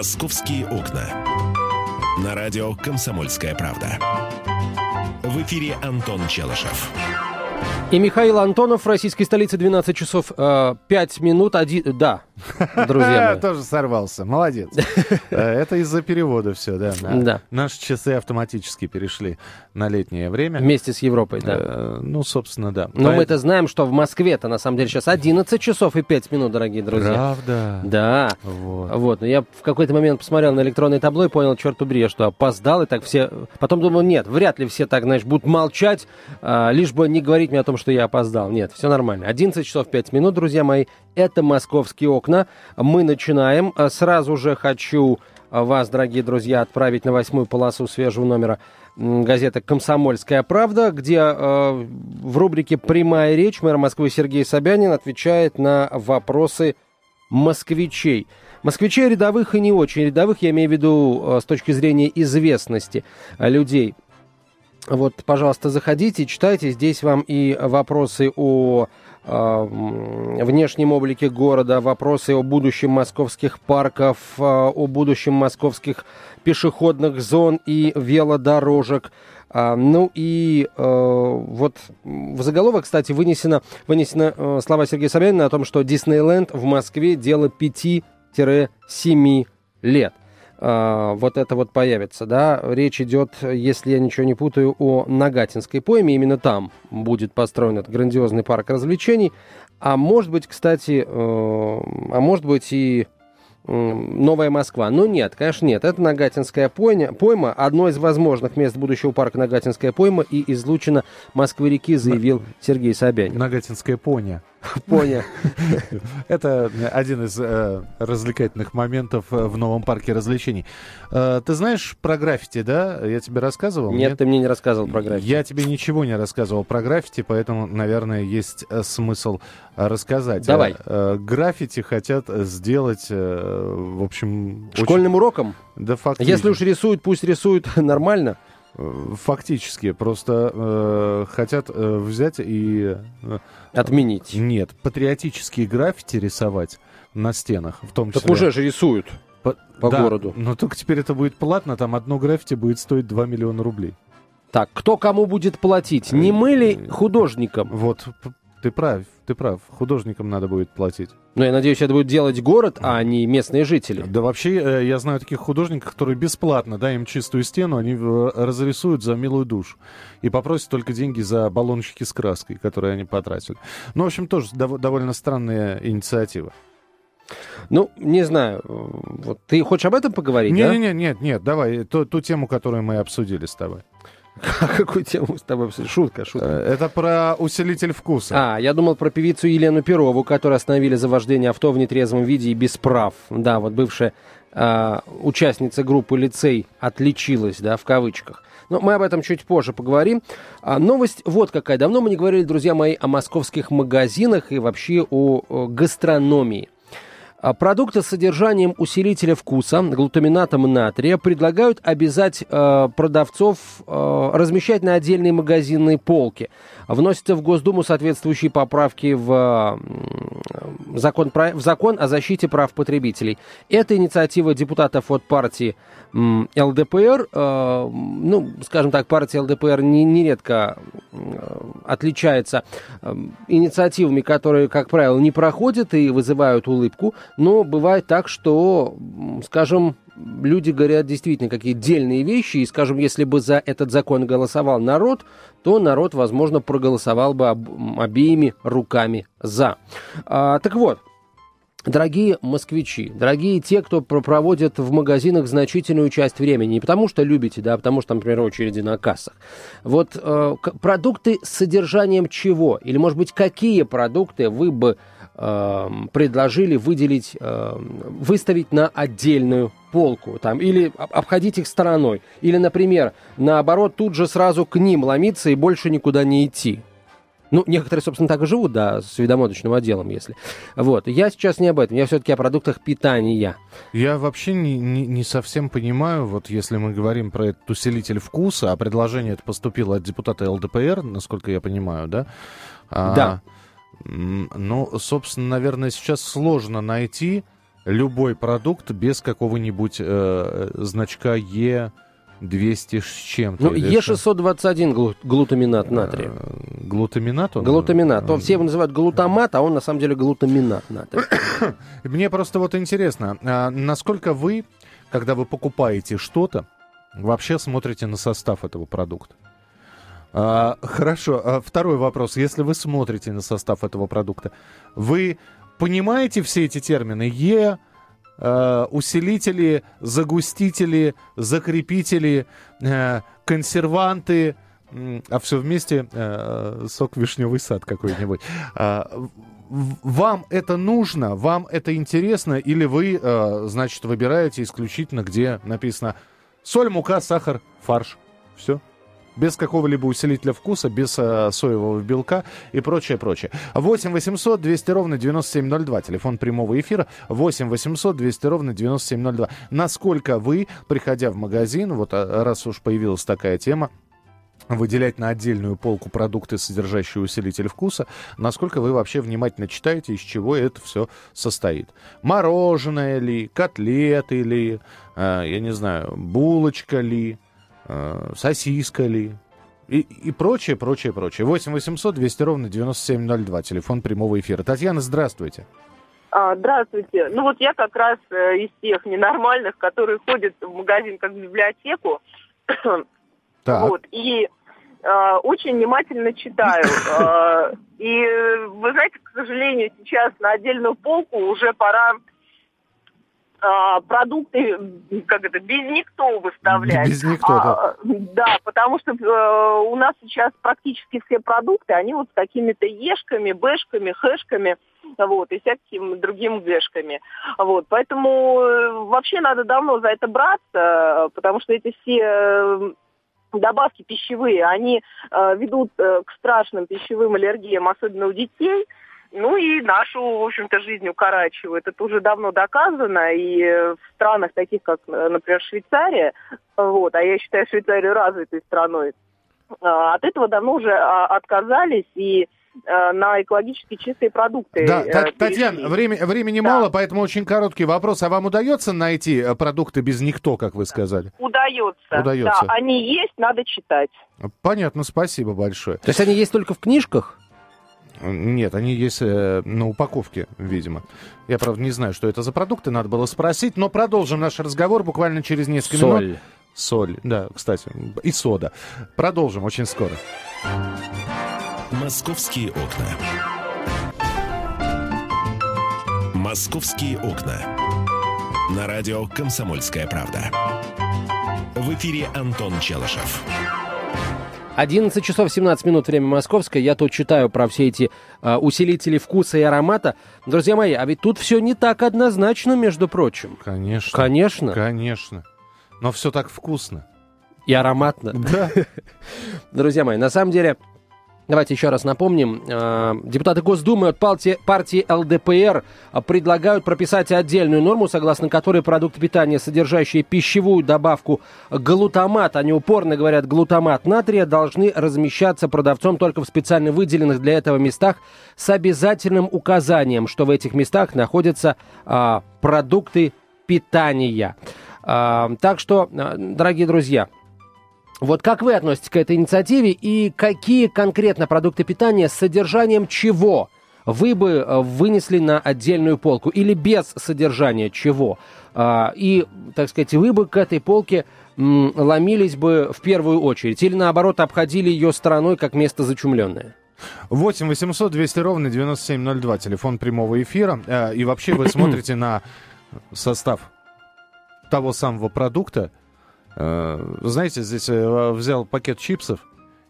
«Московские окна». На радио «Комсомольская правда». В эфире Антон Челышев. И Михаил Антонов в российской столице 12 часов э, 5 минут. Один... Да, друзья мои. Тоже сорвался. Молодец. Э, Это из-за перевода все, да. Да. Наши часы автоматически перешли на летнее время. Вместе с Европой, да. Э, Ну, собственно, да. Но мы-то знаем, что в Москве-то на самом деле сейчас 11 часов и 5 минут, дорогие друзья. Правда. Да. Вот. Вот, но я в какой-то момент посмотрел на электронное табло и понял, черт побери, я что опоздал, и так все... Потом думал, нет, вряд ли все так, знаешь, будут молчать, а, лишь бы не говорить мне о том, что я опоздал. Нет, все нормально. 11 часов 5 минут, друзья мои, это «Московские окна». Мы начинаем. А, Сразу же хочу а, вас, дорогие друзья, отправить на восьмую полосу свежего номера газеты «Комсомольская правда», где э, в рубрике «Прямая речь» мэр Москвы Сергей Собянин отвечает на вопросы москвичей. Москвичей рядовых и не очень рядовых, я имею в виду э, с точки зрения известности людей. Вот, пожалуйста, заходите, читайте. Здесь вам и вопросы о внешнем облике города, вопросы о будущем московских парков, э, о будущем московских пешеходных зон и велодорожек. А, ну и э, вот в заголовок, кстати, вынесено, вынесено э, слова Сергея Собянина о том, что Диснейленд в Москве дело 5-7 лет. А, вот это вот появится, да. Речь идет, если я ничего не путаю, о Нагатинской пойме. Именно там будет построен этот грандиозный парк развлечений. А может быть, кстати, э, а может быть и Новая Москва. Но нет, конечно, нет. Это Нагатинская пойма, пойма. Одно из возможных мест будущего парка Нагатинская пойма и излучина Москвы-реки, заявил Сергей Собянин. Нагатинская поня. Понял. Это один из э, развлекательных моментов э, в новом парке развлечений. Э, ты знаешь про граффити, да? Я тебе рассказывал? Нет, ты мне не рассказывал про график. Я тебе ничего не рассказывал про граффити, поэтому, наверное, есть э, смысл э, рассказать. Давай. Э, э, граффити хотят сделать, э, в общем... очень- Школьным уроком? Да, фактически. Если уж рисуют, пусть рисуют нормально. Э, Фактически. Просто э, хотят э, взять и... э, Отменить. Нет, патриотические граффити рисовать на стенах, в том числе. Так уже же рисуют. по, по да, городу. Но только теперь это будет платно, там одно граффити будет стоить 2 миллиона рублей. Так, кто кому будет платить? Не мы ли художникам? Вот, ты прав, ты прав. Художникам надо будет платить. Ну, я надеюсь, это будет делать город, а не местные жители. Да вообще, э, я знаю таких художников, которые бесплатно, дай им чистую стену, они э, разрисуют за милую душу. И попросят только деньги за баллончики с краской, которые они потратили. Ну, в общем, тоже дов- довольно странная инициатива. Ну, не знаю. э, Вот ты хочешь об этом поговорить, да? Не-не-не, нет, нет, давай, ту, ту тему, которую мы обсудили с тобой. Какую тему с тобой обсудили? Шутка, шутка. Э, Это про усилитель вкуса. А, я думал про певицу Елену Перову, которую остановили за вождение авто в нетрезвом виде и без прав. Да, вот бывшая а, участница группы «Лицей» отличилась, да, в кавычках. Но мы об этом чуть позже поговорим. А, новость вот какая. Давно мы не говорили, друзья мои, о московских магазинах и вообще о, о гастрономии. А, Продукты с содержанием усилителя вкуса, глутаминатом натрия, предлагают обязать э, продавцов э, размещать на отдельные магазинные полки. Вносятся в Госдуму соответствующие поправки в, м, закон, в закон о защите прав потребителей. Это инициатива депутатов от партии ЛДПР. Э, ну, скажем так, партия ЛДПР не- нередко э, отличается э, инициативами, которые, как правило, не проходят и вызывают улыбку. Но бывает так, что, скажем, люди говорят действительно какие дельные вещи, и, скажем, если бы за этот закон голосовал народ, то народ, возможно, проголосовал бы об- обеими руками за. А, так вот, Дорогие москвичи, дорогие те, кто про- проводят в магазинах значительную часть времени, не потому что любите, да, а потому что, например, очереди на кассах. Вот э, продукты с содержанием чего? Или, может быть, какие продукты вы бы э, предложили выделить, э, выставить на отдельную полку, там, или об- обходить их стороной, или, например, наоборот, тут же сразу к ним ломиться и больше никуда не идти. Ну, некоторые, собственно, так и живут, да, с видомодочным отделом, если. Вот. Я сейчас не об этом, я все-таки о продуктах питания. Я вообще не, не, не совсем понимаю, вот если мы говорим про этот усилитель вкуса, а предложение это поступило от депутата ЛДПР, насколько я понимаю, да? А, Да. Ну, собственно, наверное, сейчас сложно найти любой продукт без какого-нибудь э, значка Е 200 с чем-то. Ну, или Е621 глу- глутаминат натрия. Э, Глутаминат он? Глутаминат. Он, все его называют глутамат, а он на самом деле глутаминат натрия. Мне просто вот интересно, а насколько вы, когда вы покупаете что-то, вообще смотрите на состав этого продукта? А, хорошо, а второй вопрос. Если вы смотрите на состав этого продукта, вы понимаете все эти термины? Е, э, усилители, загустители, закрепители, э, консерванты, м, а все вместе э, сок вишневый сад какой-нибудь. А, вам это нужно, вам это интересно, или вы, э, значит, выбираете исключительно, где написано соль, мука, сахар, фарш. Все. Без какого-либо усилителя вкуса, без э, соевого белка и прочее, прочее. 8 800 200 ровно 9702. Телефон прямого эфира. 8 800 200 ровно 9702. Насколько вы, приходя в магазин, вот а, раз уж появилась такая тема, выделять на отдельную полку продукты, содержащие усилитель вкуса, насколько вы вообще внимательно читаете, из чего это все состоит. Мороженое ли, котлеты ли, э, я не знаю, булочка ли, э, сосиска ли, и, и прочее, прочее, прочее. 8 800 200 ровно 9702, телефон прямого эфира. Татьяна, здравствуйте. А, Здравствуйте. Ну вот я как раз э, из тех ненормальных, которые ходят в магазин как в библиотеку. Так. Вот, и э, очень внимательно читаю. Э, и э, вы знаете, к сожалению, сейчас на отдельную полку уже пора э, продукты, как это, без никто выставлять. Без никто, да. А, да, потому что э, у нас сейчас практически все продукты, они вот с какими-то ешками, бэшками, хэшками, вот, и всякими другими гэшками. Вот, поэтому э, вообще надо давно за это браться, потому что эти все э, добавки пищевые, они э, ведут э, к страшным пищевым аллергиям, особенно у детей. Ну и нашу, в общем-то, жизнь укорачивает. Это уже давно доказано. И в странах таких, как, э, например, Швейцария, вот, а я считаю Швейцарию развитой страной, э, от этого давно уже а, отказались и э, на экологически чистые продукты. Да, э. Татьяна, время, времени Да. мало, поэтому очень короткий вопрос. А вам удается найти э, продукты без никто, как вы сказали? Удается. Удается. Да, они есть, надо читать. Понятно, спасибо большое. То есть они есть только в книжках? Нет, они есть э, на упаковке, видимо. Я, правда, не знаю, что это за продукты, надо было спросить. Но продолжим наш разговор буквально через несколько минут. Соль. Соль, да, кстати, и сода. Продолжим очень скоро. «Московские окна». «Московские окна». На радио «Комсомольская правда». В эфире Антон Челышев. 11 часов 17 минут, время московское. Я тут читаю про все эти а, усилители вкуса и аромата. Друзья мои, а ведь тут все не так однозначно, между прочим. Конечно. Конечно. Конечно. Но все так вкусно. И ароматно. Да. Друзья мои, на самом деле, давайте еще раз напомним. э, Депутаты Госдумы от партии, ЛДПР э, предлагают прописать отдельную норму, согласно которой продукты питания, содержащие пищевую добавку глутамат, они упорно говорят глутамат натрия, должны размещаться продавцом только в специально выделенных для этого местах с обязательным указанием, что в этих местах находятся а, продукты питания. А, так что, а, дорогие друзья, вот как вы относитесь к этой инициативе и какие конкретно продукты питания с содержанием чего вы бы э, вынесли на отдельную полку или без содержания чего? А, И, так сказать, вы бы к этой полке ломились бы в первую очередь или наоборот обходили ее стороной как место зачумленное? 8 800 200 ровно 9702, телефон прямого эфира. Э, И вообще вы смотрите на состав того самого продукта. Э, Знаете, здесь э, взял пакет чипсов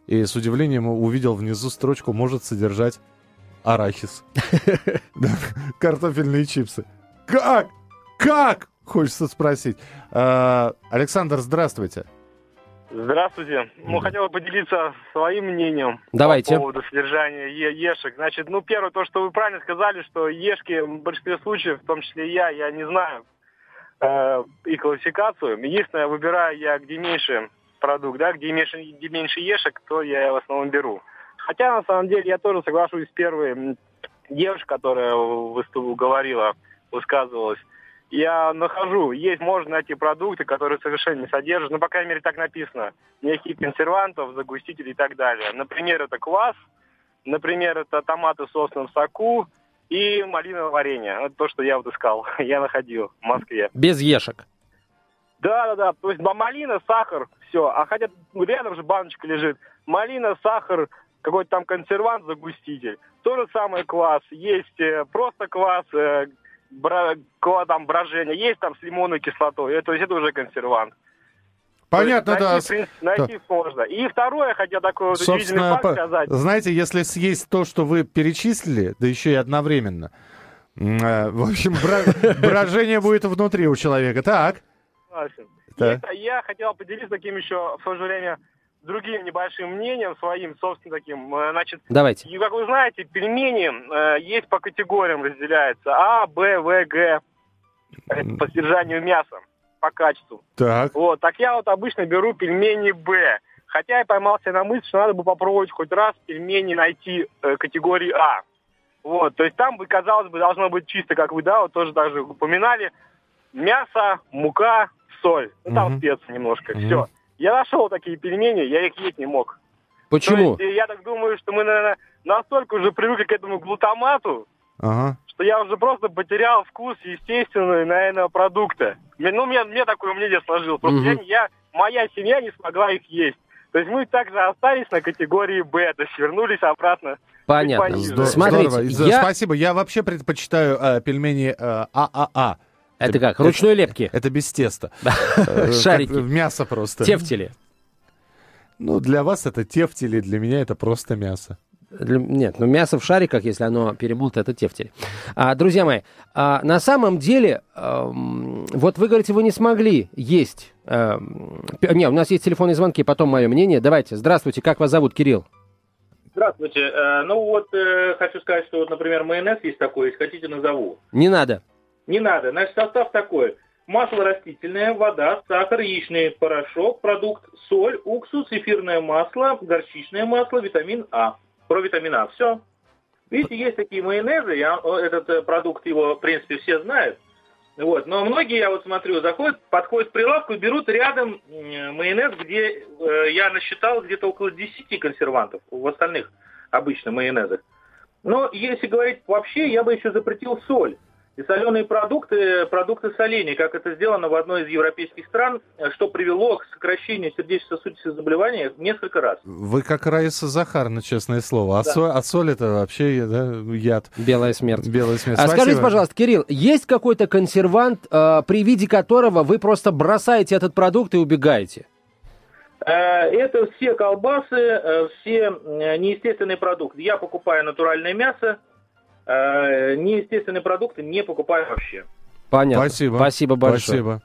и с удивлением увидел внизу строчку «может содержать арахис». Картофельные чипсы. Как? Как? Хочется спросить. Э, Александр, здравствуйте. Здравствуйте. Ну, хотел бы поделиться своим мнением Давайте. по поводу содержания е- ешек. Значит, ну, первое, то, что вы правильно сказали, что ешки в большинстве случаев, в том числе и я, я не знаю э, их классификацию. Единственное, выбираю я, где меньше продукт, да, где меньше, где меньше ешек, то я в основном беру. Хотя, на самом деле, я тоже соглашусь с первой девушкой, которая выступ- говорила высказывалась. Я нахожу, есть, можно найти продукты, которые совершенно не содержат, ну, по крайней мере, так написано, никаких консервантов, загустителей и так далее. Например, это квас, например, это томаты в собственном соку и малиновое варенье. Это то, что я вот искал, я находил в Москве. Без ешек. Да, да, да. То есть малина, сахар, все. А хотя рядом же баночка лежит. Малина, сахар, какой-то там консервант, загуститель. То же самое квас. Есть э, просто квас, э, бра, там брожение. Есть там с лимонной кислотой. Это, то есть это уже консервант. Понятно, найти, да. принципе, найти да. можно. И второе, хотя такой вот Собственно, факт по- сказать. знаете, если съесть то, что вы перечислили, да еще и одновременно, э, в общем, брожение будет внутри у человека. Так. Согласен. Да. Я хотел поделиться таким еще, в то же время, другим небольшим мнением своим, собственно, таким. Э, Значит, Давайте. и, как вы знаете, пельмени э, есть по категориям разделяются. А, Б, В, Г. Это по содержанию мяса, по качеству. Так. Вот, так я вот обычно беру пельмени Б. Хотя я поймался на мысль, что надо бы попробовать хоть раз пельмени найти э, категории А. Вот, то есть там бы, казалось бы, должно быть чисто, как вы, да, вот тоже даже упоминали, мясо, мука, соль. Ну, там Мгм. специи немножко, Мгм. все. Я нашел такие пельмени, я их есть не мог. Почему? То есть, э, я так думаю, что мы, наверное, настолько уже привыкли к этому глутамату, Ага. что я уже просто потерял вкус естественного, наверное, продукта. Ну, мне, мне такое мнение сложилось. Просто Мгм. я, я- моя семья не смогла их есть. То есть мы также остались на категории Б, то есть вернулись обратно. Понятно. пониже. Здор- Смотрите, здорово. Я... Спасибо. Я вообще предпочитаю э, пельмени э, ААА. Это как, ручной лепки? Это без теста. Э, как Шарики. Мясо просто. Тефтели. Ну, для вас это тефтели, для меня это просто мясо. Для- Нет, ну мясо в шариках, если оно перемолото, это тефтель. А, друзья мои, а, на самом деле, ам, вот вы говорите, вы не смогли есть. пе- не, у нас есть телефонные звонки, потом мое мнение. Давайте, здравствуйте, как вас зовут, Кирилл? Здравствуйте. Э, Ну вот э, хочу сказать, что вот, например, майонез есть такой, если хотите, назову. Не надо. Не надо. Значит, состав такой. Масло растительное, вода, сахар, яичный порошок, продукт, соль, уксус, эфирное масло, горчичное масло, витамин А. Про витамин А. Все. Видите, есть такие майонезы, я, этот э, продукт его, в принципе, все знают. Вот. Но многие, я вот смотрю, заходят, подходят к прилавку и берут рядом майонез, где э, я насчитал где-то около 10 консервантов в остальных обычно майонезах. Но если говорить вообще, я бы еще запретил соль. И соленые продукты, продукты соления, как это сделано в одной из европейских стран, что привело к сокращению сердечно-сосудистых заболеваний несколько раз. Вы как Раиса Захарна, честное слово. А, Да. соль, а соль это вообще да, яд. Белая смерть. Белая смерть. А скажите, Спасибо. пожалуйста, Кирилл, есть какой-то консервант, э, при виде которого вы просто бросаете этот продукт и убегаете? Э, Это все колбасы, э, все неестественные продукты. Я покупаю натуральное мясо, неестественные продукты не покупаю вообще. Понятно. Спасибо. Спасибо большое. Спасибо.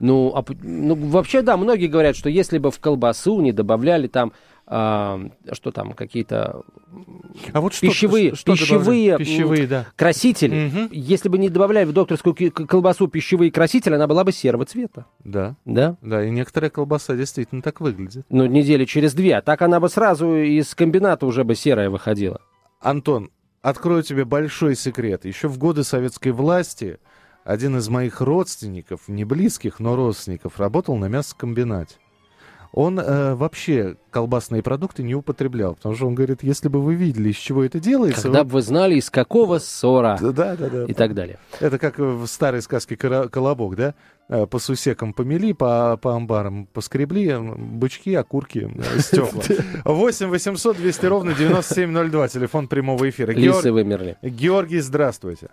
Ну, а ну, вообще, да, многие говорят, что если бы в колбасу не добавляли там, а, что там, какие-то А вот что, Пищевые- что пищевые, пищевые, да. красители, Мгм. если бы не добавляли в докторскую колбасу пищевые красители, она была бы серого цвета. Да, Да? да, и некоторая колбаса действительно так выглядит. Ну, недели через две. А так она бы сразу из комбината уже бы серая выходила. Антон, открою тебе большой секрет. Еще в годы советской власти один из моих родственников, не близких, но родственников, работал на мясокомбинате. Он э, вообще колбасные продукты не употреблял, потому что он говорит, если бы вы видели, из чего это делается... Когда вы- бы вы знали, из какого ссора Да, да, да. и так далее. Это как в старой сказке «Кора- «Колобок», да? Э, По сусекам помели, по, по амбарам поскребли, м, бычки, окурки, э, стекла. 8 800 200 ровно 9702, телефон прямого эфира. Лисы вымерли. Георгий, здравствуйте.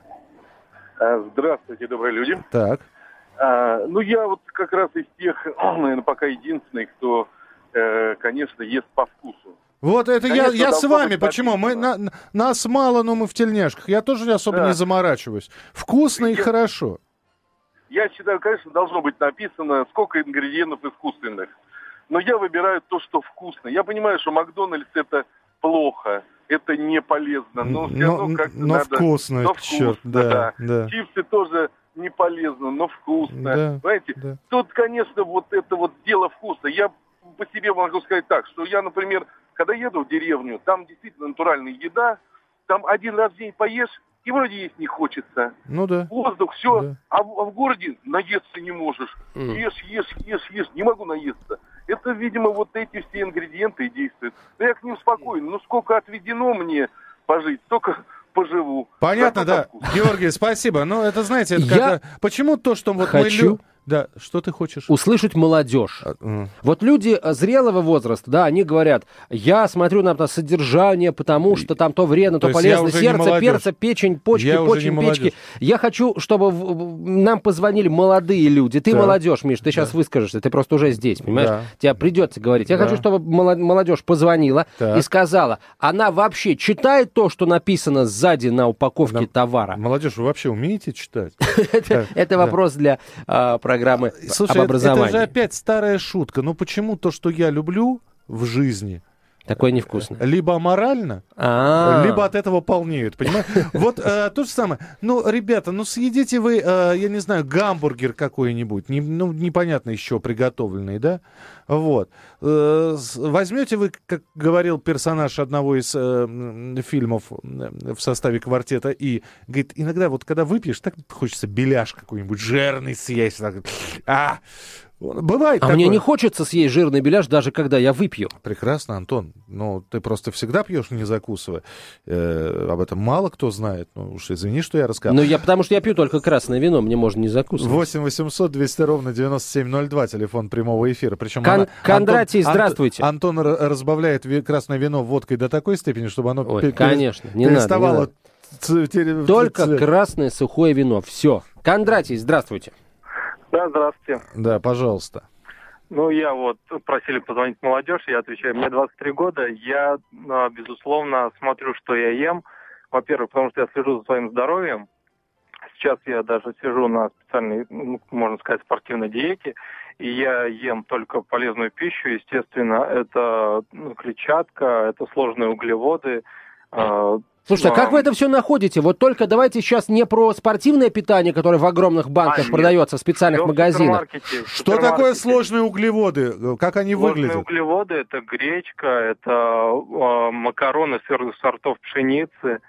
Здравствуйте, добрые люди. Так, А, ну, я вот как раз из тех, наверное, пока единственный, кто, э, конечно, ест по вкусу. вот это я, Конечно, я с должно вами. Почему? Мы, на- нас мало, но мы в тельняшках. Я тоже особо Да. не заморачиваюсь. Вкусно и Я- хорошо. Я считаю, конечно, должно быть написано, сколько ингредиентов искусственных. Но я выбираю то, что вкусно. Я понимаю, что Макдональдс это плохо, это не полезно, но все Но, равно как-то но надо... вкусно, но черт, вкусно, да, да. Чипсы тоже не полезно, но вкусно. Да, Понимаете? да. Тут, конечно, вот это вот дело вкуса. Я по себе могу сказать так, что я, например, когда еду в деревню, там действительно натуральная еда, там один раз в день поешь, и вроде есть не хочется. Ну да. Воздух, все, Да. а, в, а в городе наесться не можешь. Мгм. Ешь, ешь, ешь, ешь, не могу наесться. Это, видимо, вот эти все ингредиенты и действуют. Но я к ним спокойно. Ну, сколько отведено мне пожить, столько поживу. Понятно, да. вкусно. Георгий, спасибо. Ну, это, знаете, это Я когда- Почему то, что вот мы... хочу лю- Да, что ты хочешь? Услышать молодежь. А, м. Вот люди э, зрелого возраста, да, они говорят, я смотрю на, на содержание, потому что там то вредно, То то, полезно, сердце, перце, печень, почки, Я почень, печки. Я хочу, чтобы нам позвонили молодые люди. Ты Так. молодежь, Миш, ты сейчас выскажешься, ты просто уже здесь, понимаешь? Да. Тебе придется говорить. Я Да. хочу, чтобы моло- молодежь позвонила Так. и сказала, она вообще читает то, что написано сзади на упаковке Да. товара. Молодежь, вы вообще умеете читать? Это, это вопрос для а, программы Слушай, об это- образовании. это же опять старая шутка. Ну почему то, что я люблю в жизни, Такое невкусное. либо аморально, А. либо от этого полнеют, понимаешь? Вот э, то же самое. Ну, ребята, ну съедите вы, э, я не знаю, гамбургер какой-нибудь, не- ну, непонятно еще приготовленный, да? Вот. Э, возьмете вы, как говорил персонаж одного из э, фильмов э, в составе квартета И, говорит, иногда вот когда выпьешь, так хочется беляш какой-нибудь жирный съесть. так, а, бывает А такое. мне не хочется съесть жирный беляш, даже когда я выпью. Прекрасно, Антон. Ну, ты просто всегда пьешь, не закусывая. Э, об этом мало кто знает. Ну, уж извини, что я рассказал. Ну, я, потому что я пью только красное вино, мне можно не закусывать. 8 800 200 ровно 9702, телефон прямого эфира. Причем Кон- она- Кондратий, Антон- здравствуйте. Антон, разбавляет красное вино водкой до такой степени, чтобы оно Ой, пе- конечно, не надо, не переставало надо. ц- тере- Только цвет. красное сухое вино. Все. Кондратий, здравствуйте. Да, здравствуйте. Да, пожалуйста. Ну, я вот просили позвонить молодежь, я отвечаю, мне 23 года, я, а, безусловно, смотрю, что я ем. Во-первых, потому что я слежу за своим здоровьем. Сейчас я даже сижу на специальной, ну, можно сказать, спортивной диете, и я ем только полезную пищу, естественно, это ну, клетчатка, это сложные углеводы. а, Слушайте, а как вы это все находите? Вот только давайте сейчас не про спортивное питание, которое в огромных банках А, продается в специальных в магазинах. в Что такое сложные углеводы? Как они Сложные выглядят? углеводы – это гречка, это э, макароны с разных сортов пшеницы,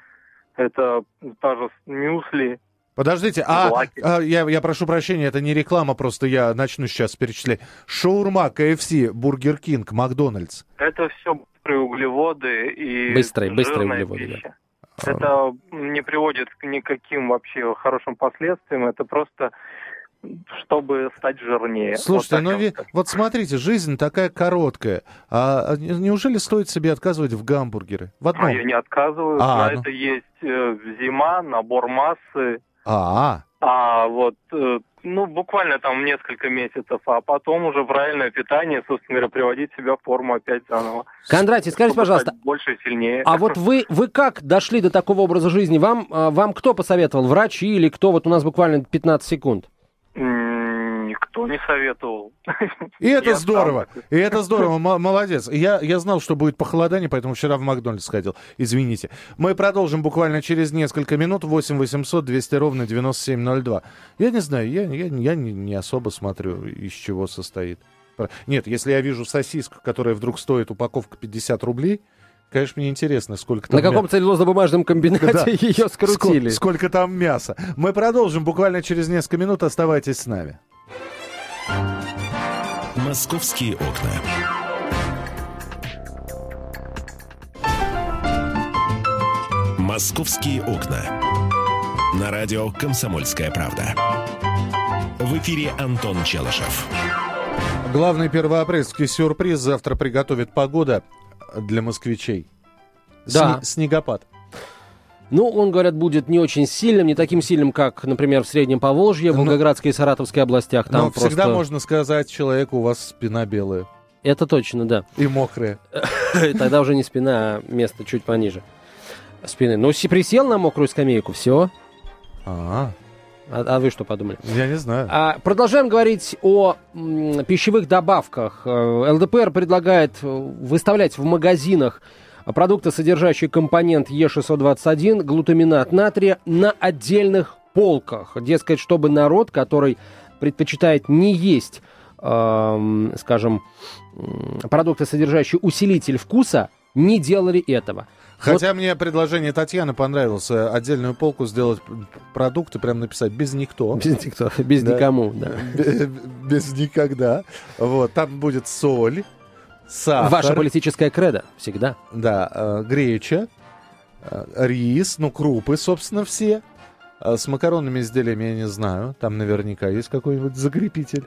это та же мюсли. Подождите, а, а, я, я прошу прощения, это не реклама, просто я начну сейчас перечислять. Шаурма, KFC, Бургер Кинг, Макдональдс. Это все быстрые углеводы и Быстрые- быстрые жирная углеводы, да. Это не приводит к никаким вообще хорошим последствиям, это просто чтобы стать жирнее. Слушайте, Вот ну ви- вот смотрите, жизнь такая короткая. А не- неужели стоит себе отказывать в гамбургеры? В одном. А я не отказываю, А, на ну. это есть э, зима, набор массы, А, А вот, э, ну, буквально там несколько месяцев, а потом уже правильное питание, собственно говоря, приводить себя в форму опять заново. Кондратий, скажите, пожалуйста, Больше и сильнее. а вот вы, вы как дошли до такого образа жизни? Вам, а, вам кто посоветовал? Врачи или кто? Вот у нас буквально 15 секунд. Никто не советовал. и это Я сам здорово. такой. И это здорово, молодец. Я, я знал, что будет похолодание, поэтому вчера в Макдональдс сходил. Извините. Мы продолжим буквально через несколько минут. 8 800 200 ровно 9702. Я не знаю, я, я, я не, не особо смотрю, из чего состоит. Нет, если я вижу сосиску, которая вдруг стоит упаковка 50 рублей, конечно, мне интересно, сколько там... На каком мя- целлюлозно-бумажном комбинате Да. ее скрутили? Ско- сколько там мяса. Мы продолжим буквально через несколько минут. Оставайтесь с нами. «Московские окна». «Московские окна». На радио «Комсомольская правда». В эфире Антон Челышев. Главный первоапрельский сюрприз завтра приготовит погода для москвичей. Да. Сни- снегопад. Ну, он, говорят, будет не очень сильным, не таким сильным, как, например, в Среднем Поволжье, в Волгоградской и Саратовской областях. Там Но всегда просто- можно сказать человеку, у вас спина белая Это точно, да. и мокрая. Тогда уже не спина, а место чуть пониже спины. Ну, присел на мокрую скамейку, все. А, А, а вы что подумали? я не знаю. А, продолжаем говорить о м, пищевых добавках. Э, ЛДПР предлагает э, выставлять в магазинах продукты, содержащие компонент Е621, глутаминат натрия, на отдельных полках. Дескать, чтобы народ, который предпочитает не есть, эм, скажем, продукты, содержащие усилитель вкуса, не делали этого. Хотя мне предложение Татьяны понравилось. э, Отдельную полку сделать продукты, прям написать без никто. Без никто, без Да. никому, да. Бе- Без никогда. Вот, там будет соль, сахар, Ваша политическая кредо всегда. да, э, греча, э, рис, ну, крупы, собственно, все. А С макаронными изделиями я не знаю. Там наверняка есть какой-нибудь закрепитель.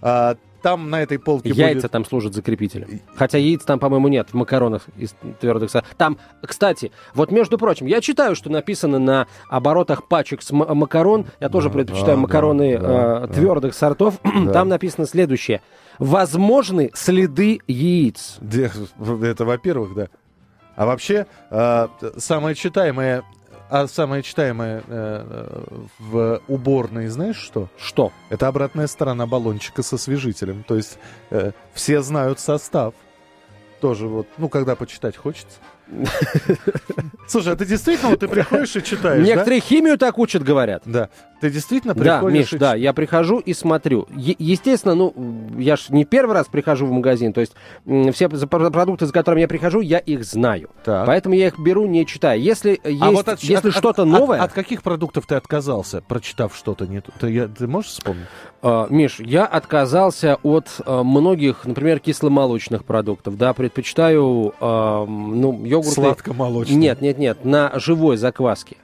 А, там на этой полке Яйца будет... там служат закрепителем. Хотя яиц там, по-моему, нет в макаронах из твердых сортов. Там, кстати, вот между прочим, я читаю, что написано на оборотах пачек с макарон. Я тоже Да, предпочитаю да, макароны да, да, э, да. твердых сортов. Там написано следующее. Возможны следы яиц. Это во-первых, да. А вообще, э, самое читаемое, а самое читаемое э, в уборной, знаешь что? Что? Это обратная сторона баллончика со освежителем. То есть э, все знают состав. Тоже вот, ну, когда почитать хочется. Слушай, а ты действительно, вот ты приходишь и читаешь, да? Некоторые химию так учат, говорят. Да. Ты действительно Да, приходишь Миш, и да, я прихожу и смотрю. Е- естественно, ну, я ж не первый раз прихожу в магазин, то есть м, все продукты, за которыми я прихожу, я их знаю. Так. Поэтому я их беру, не читая. Если есть, А вот от- если от- что-то от- новое, От, от каких продуктов ты отказался, прочитав что-то? Не, то? ты, я- ты можешь вспомнить? э, Миш, я отказался от э, многих, например, кисломолочных продуктов, да, предпочитаю, э, ну, йогурты... Сладко-молочный. Нет, нет, нет, на живой закваске.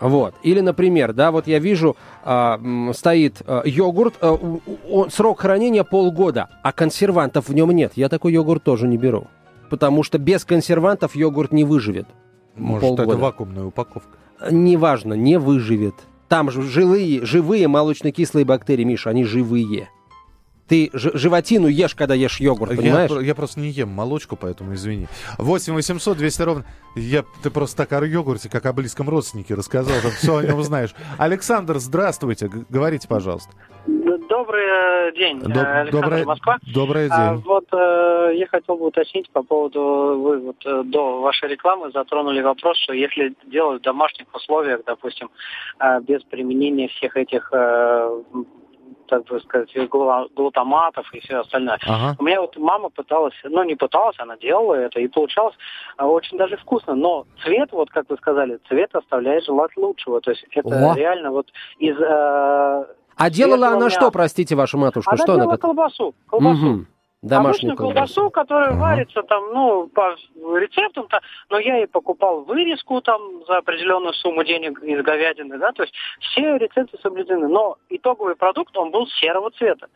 Вот. Или, например, да, вот я вижу, м, стоит а, йогурт, у- он- срок хранения полгода, а консервантов в нем нет. Я такой йогурт тоже не беру. Потому что без консервантов йогурт не выживет. Может, полгода. это вакуумная упаковка. Неважно, не выживет. Там же живые, живые молочно-кислые бактерии, Миша, они живые. Ты ж- животину ешь, когда ешь йогурт, Я, понимаешь? про- я просто не ем молочку, поэтому извини. 8 800 200 ровно. Я, ты просто так о йогурте, как о близком родственнике рассказал, там все о нем знаешь. Александр, здравствуйте, говорите, пожалуйста. Добрый э, день, Доб- э, Александр доброе, Москва. доброе А, день. вот э, я хотел бы уточнить по поводу, вы вот э, до вашей рекламы затронули вопрос, что если делать в домашних условиях, допустим, э, без применения всех этих, э, так бы сказать, глу- глутаматов и все остальное. Ага. У меня вот мама пыталась, ну не пыталась, она делала это, и получалось а, очень даже вкусно. Но цвет, вот как вы сказали, цвет оставляет желать лучшего. То есть это О. реально вот из... э, А делала она мяса. что, простите, вашу матушку? Она что делала она? колбасу. колбасу. Мгм. Домашнюю Обычную колбасу, которая Ага. варится там, ну, по рецептам-то, но я и покупал вырезку там за определенную сумму денег из говядины, да, то есть все рецепты соблюдены, но итоговый продукт, он был серого цвета.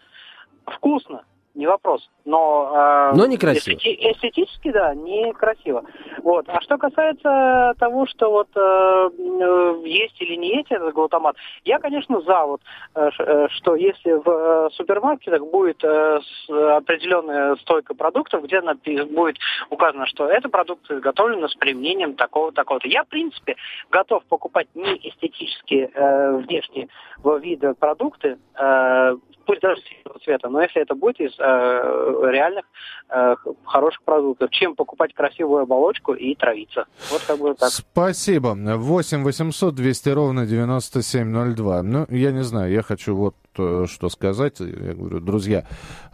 Вкусно, не вопрос, но... э, Но некрасиво. эстети- эстетически, да, некрасиво. Вот. А что касается того, что вот э, э, есть или не есть этот глутамат, я, конечно, за вот, э, э, что если в э, супермаркетах будет э, с- определенная стойка продуктов, где напи- будет указано, что это продукты изготовлены с применением такого-такого-то. Я, в принципе, готов покупать не эстетические э, внешние вида продукты, э, пусть даже синего цвета, но если это будет из э, реальных э, хороших продуктов, чем покупать красивую оболочку и травиться. Вот как бы так. Спасибо. 8 800 200 ровно 9702. Ну, я не знаю, я хочу вот э, что сказать. Я говорю, друзья,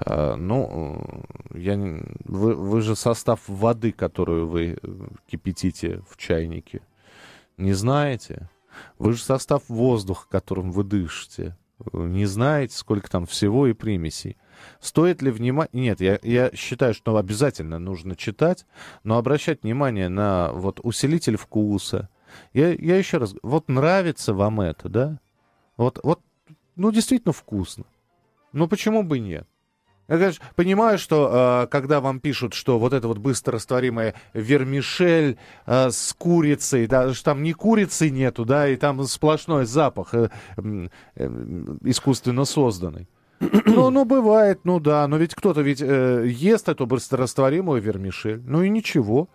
э, ну, э, я вы, вы же состав воды, которую вы кипятите в чайнике, не знаете. Вы же состав воздуха, которым вы дышите, не знаете, сколько там всего и примесей. Стоит ли внимание... Нет, я, я считаю, что обязательно нужно читать, но обращать внимание на вот усилитель вкуса. Я, я еще раз... Вот нравится вам это, да? Вот, вот, ну, действительно вкусно. Ну, почему бы нет? Я, конечно, понимаю, что э, когда вам пишут, что вот это вот быстрорастворимая вермишель э, с курицей, да, что там ни курицы нету, да, и там сплошной запах э, искусственно созданный. Ну, ну, бывает, ну да, но ведь кто-то ведь э, ест эту быстрорастворимую вермишель, ну и ничего,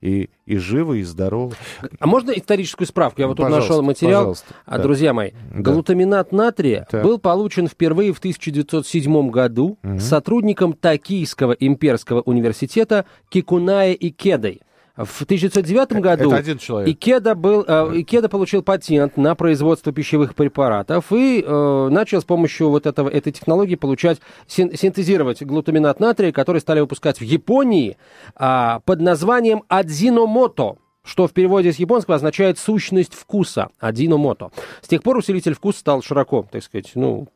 и, и живо, и здорово. А можно историческую справку? Я вот тут Пожалуйста, нашел материал. пожалуйста, А, да. Друзья мои, Да. глутаминат натрия Так. был получен впервые в 1907 году Мгм. сотрудником Токийского имперского университета Кикуная и Кедой. В 1909 году Это один человек. Икеда, был, э, Икеда получил патент на производство пищевых препаратов и э, начал с помощью вот этого, этой технологии получать, син- синтезировать глутаминат натрия, который стали выпускать в Японии а, под названием адзиномото что в переводе с японского означает сущность вкуса, адиномото. С тех пор усилитель вкуса стал широко, так сказать, ну,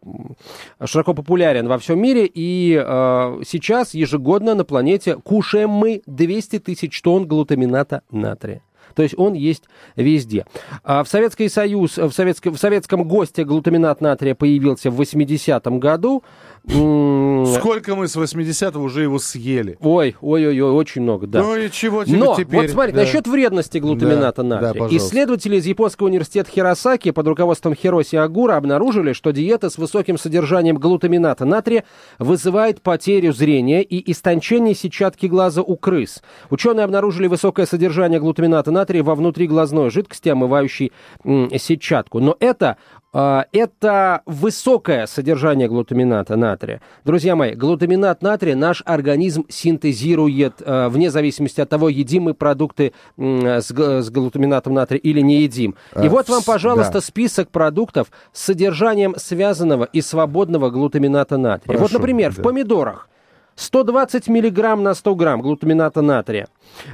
широко популярен во всем мире, и э, сейчас ежегодно на планете кушаем мы 200 тысяч тонн глутамината натрия. То есть он есть везде. А в Советский Союз, в, советско- в советском госте глутаминат натрия появился в 80-м году. Сколько мы с 80-го уже его съели? Ой, ой-ой-ой, очень много, да. Ну и чего тебе Но, теперь? вот смотри, Да. насчет вредности глутамината Да, да, натрия. пожалуйста. Исследователи из японского университета Хиросаки под руководством Хироси Агура обнаружили, что диета с высоким содержанием глутамината натрия вызывает потерю зрения и истончение сетчатки глаза у крыс. Ученые обнаружили высокое содержание глутамината натрия во внутриглазной жидкости, омывающей м, сетчатку. Но это это высокое содержание глутамината натрия. Друзья мои, глутаминат натрия наш организм синтезирует а, вне зависимости от того, едим мы продукты с, глутаминатом натрия или не едим. И А, вот вам, пожалуйста, да. список продуктов с содержанием связанного и свободного глутамината натрия. вот, Прошу, например, в да. помидорах 120 миллиграмм на 100 грамм глутамината натрия.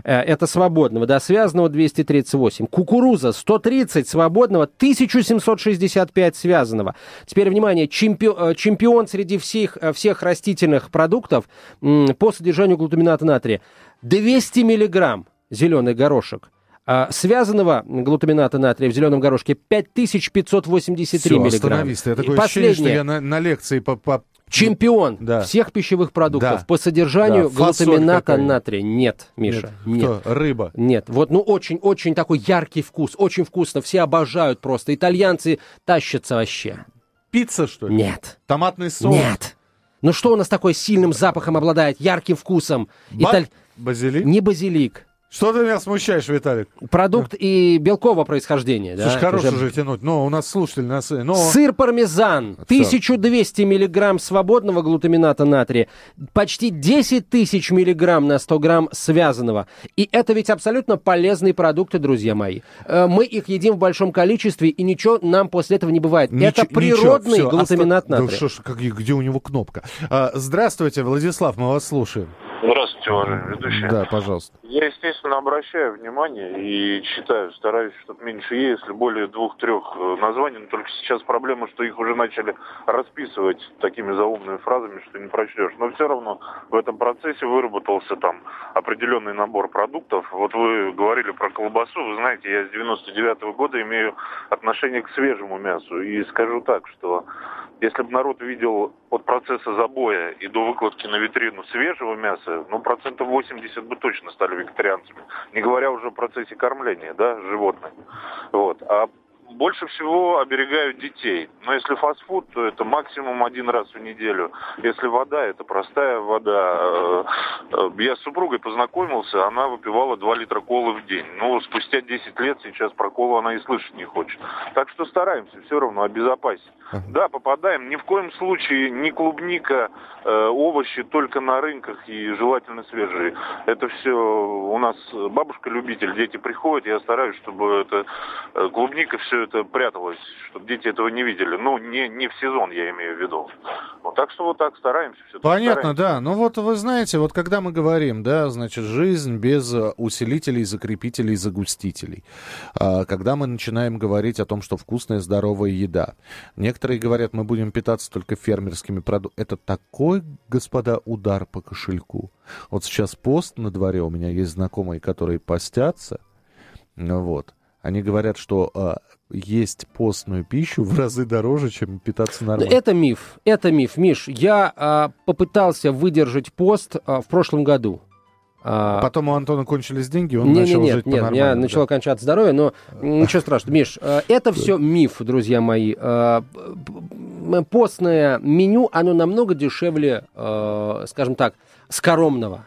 Э, Это свободного, да, связанного 238. Кукуруза 130 свободного, 1765 связанного. Теперь, внимание, чемпион, чемпион среди всех, э, всех растительных продуктов по содержанию глутамината натрия. 200 миллиграмм зеленый горошек. А, связанного глутамината натрия в зеленом горошке 5583 Всё, миллиграмма. остановись. Такое ощущение, что последнее. я на, на лекции по... по- Чемпион Да. всех пищевых продуктов Да. по содержанию Да, глутамината натрия. Нет, Миша, Нет. нет. Кто? Рыба. Нет, вот, ну, очень-очень такой яркий вкус, очень вкусно, все обожают просто, итальянцы тащатся вообще. Пицца, что ли? Нет, Томатный соус? нет. Ну что у нас такой сильным запахом обладает, ярким вкусом? Ба- Италь- Базилик? Не базилик. Что ты меня смущаешь, Виталик? Продукт и белкового происхождения. да, Слушай, хорош уже уже тянуть. Но у нас слушатель нас... Но... Сыр пармезан, 1200 миллиграмм свободного глутамината натрия, почти 10 тысяч миллиграмм на 100 грамм связанного. И это ведь абсолютно полезные продукты, друзья мои. Э, Мы их едим в большом количестве, и ничего нам после этого не бывает. Ничего- это ничего, природный всё, глутаминат оста- Да натрия. что ж, как- где у него кнопка? А, здравствуйте, Владислав, мы вас слушаем. Здравствуйте, уважаемый ведущий. Да, пожалуйста. Я, естественно, обращаю внимание и читаю, стараюсь, чтобы меньше если более двух-трех э, названий, но только сейчас проблема, что их уже начали расписывать такими заумными фразами, что не прочтешь. Но все равно в этом процессе выработался там определенный набор продуктов. Вот вы говорили про колбасу, вы знаете, я с 99 года имею отношение к свежему мясу. И скажу так, что если бы народ видел от процесса забоя и до выкладки на витрину свежего мяса, ну, процентов 80 бы точно стали вегетарианцами. Не говоря уже о процессе кормления, да, животных. Вот. А больше всего оберегают детей. Но если фастфуд, то это максимум один раз в неделю. Если вода, это простая вода. Э, э, Я с супругой познакомился, она выпивала 2 литра колы в день. Ну, спустя 10 лет сейчас про колу она и слышать не хочет. Так что стараемся все равно обезопасить. Да, попадаем. Ни в коем случае не клубника, э, овощи только на рынках и желательно свежие. Это все у нас бабушка любитель, дети приходят, я стараюсь, чтобы это клубника все это пряталось, чтобы дети этого не видели. Ну, не, не в сезон, я имею в виду. Вот, так что вот так стараемся. всё-таки Понятно, стараемся. да. Ну вот вы знаете, вот когда мы говорим, да, значит, жизнь без э, усилителей, закрепителей, загустителей. А, Когда мы начинаем говорить о том, что вкусная, здоровая еда. Некоторые говорят, мы будем питаться только фермерскими продуктами. Это такой, господа, удар по кошельку. Вот сейчас пост на дворе, у меня есть знакомые, которые постятся. Ну Вот. Они говорят, что а, есть постную пищу в разы дороже, чем питаться нормально. Это миф, это миф. Миш, я а, попытался выдержать пост а, в прошлом году. А, Потом у Антона кончились деньги, он не, начал не, жить нет, нет, у меня да. начало кончаться здоровье, но ничего страшного. Миш, э, это все миф, друзья мои. Э, Постное меню, оно намного дешевле, э, скажем так, скоромного.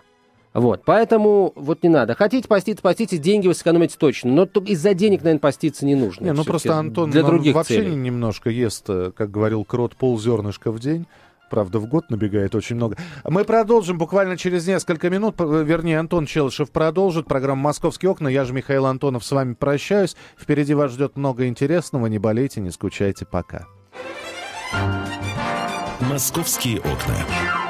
Вот, поэтому вот не надо. Хотите поститься, поститесь, деньги вы сэкономите точно. Но только из-за денег, наверное, поститься не нужно. Не, ну просто Антон для других вообще целей. немножко ест, э, как говорил Крот, ползернышка в день. правда, в год набегает очень много. Мы продолжим буквально через несколько минут. П- Вернее, Антон Челышев продолжит программу «Московские окна». Я же Михаил Антонов с вами прощаюсь. Впереди вас ждет много интересного. Не болейте, не скучайте. Пока. «Московские окна».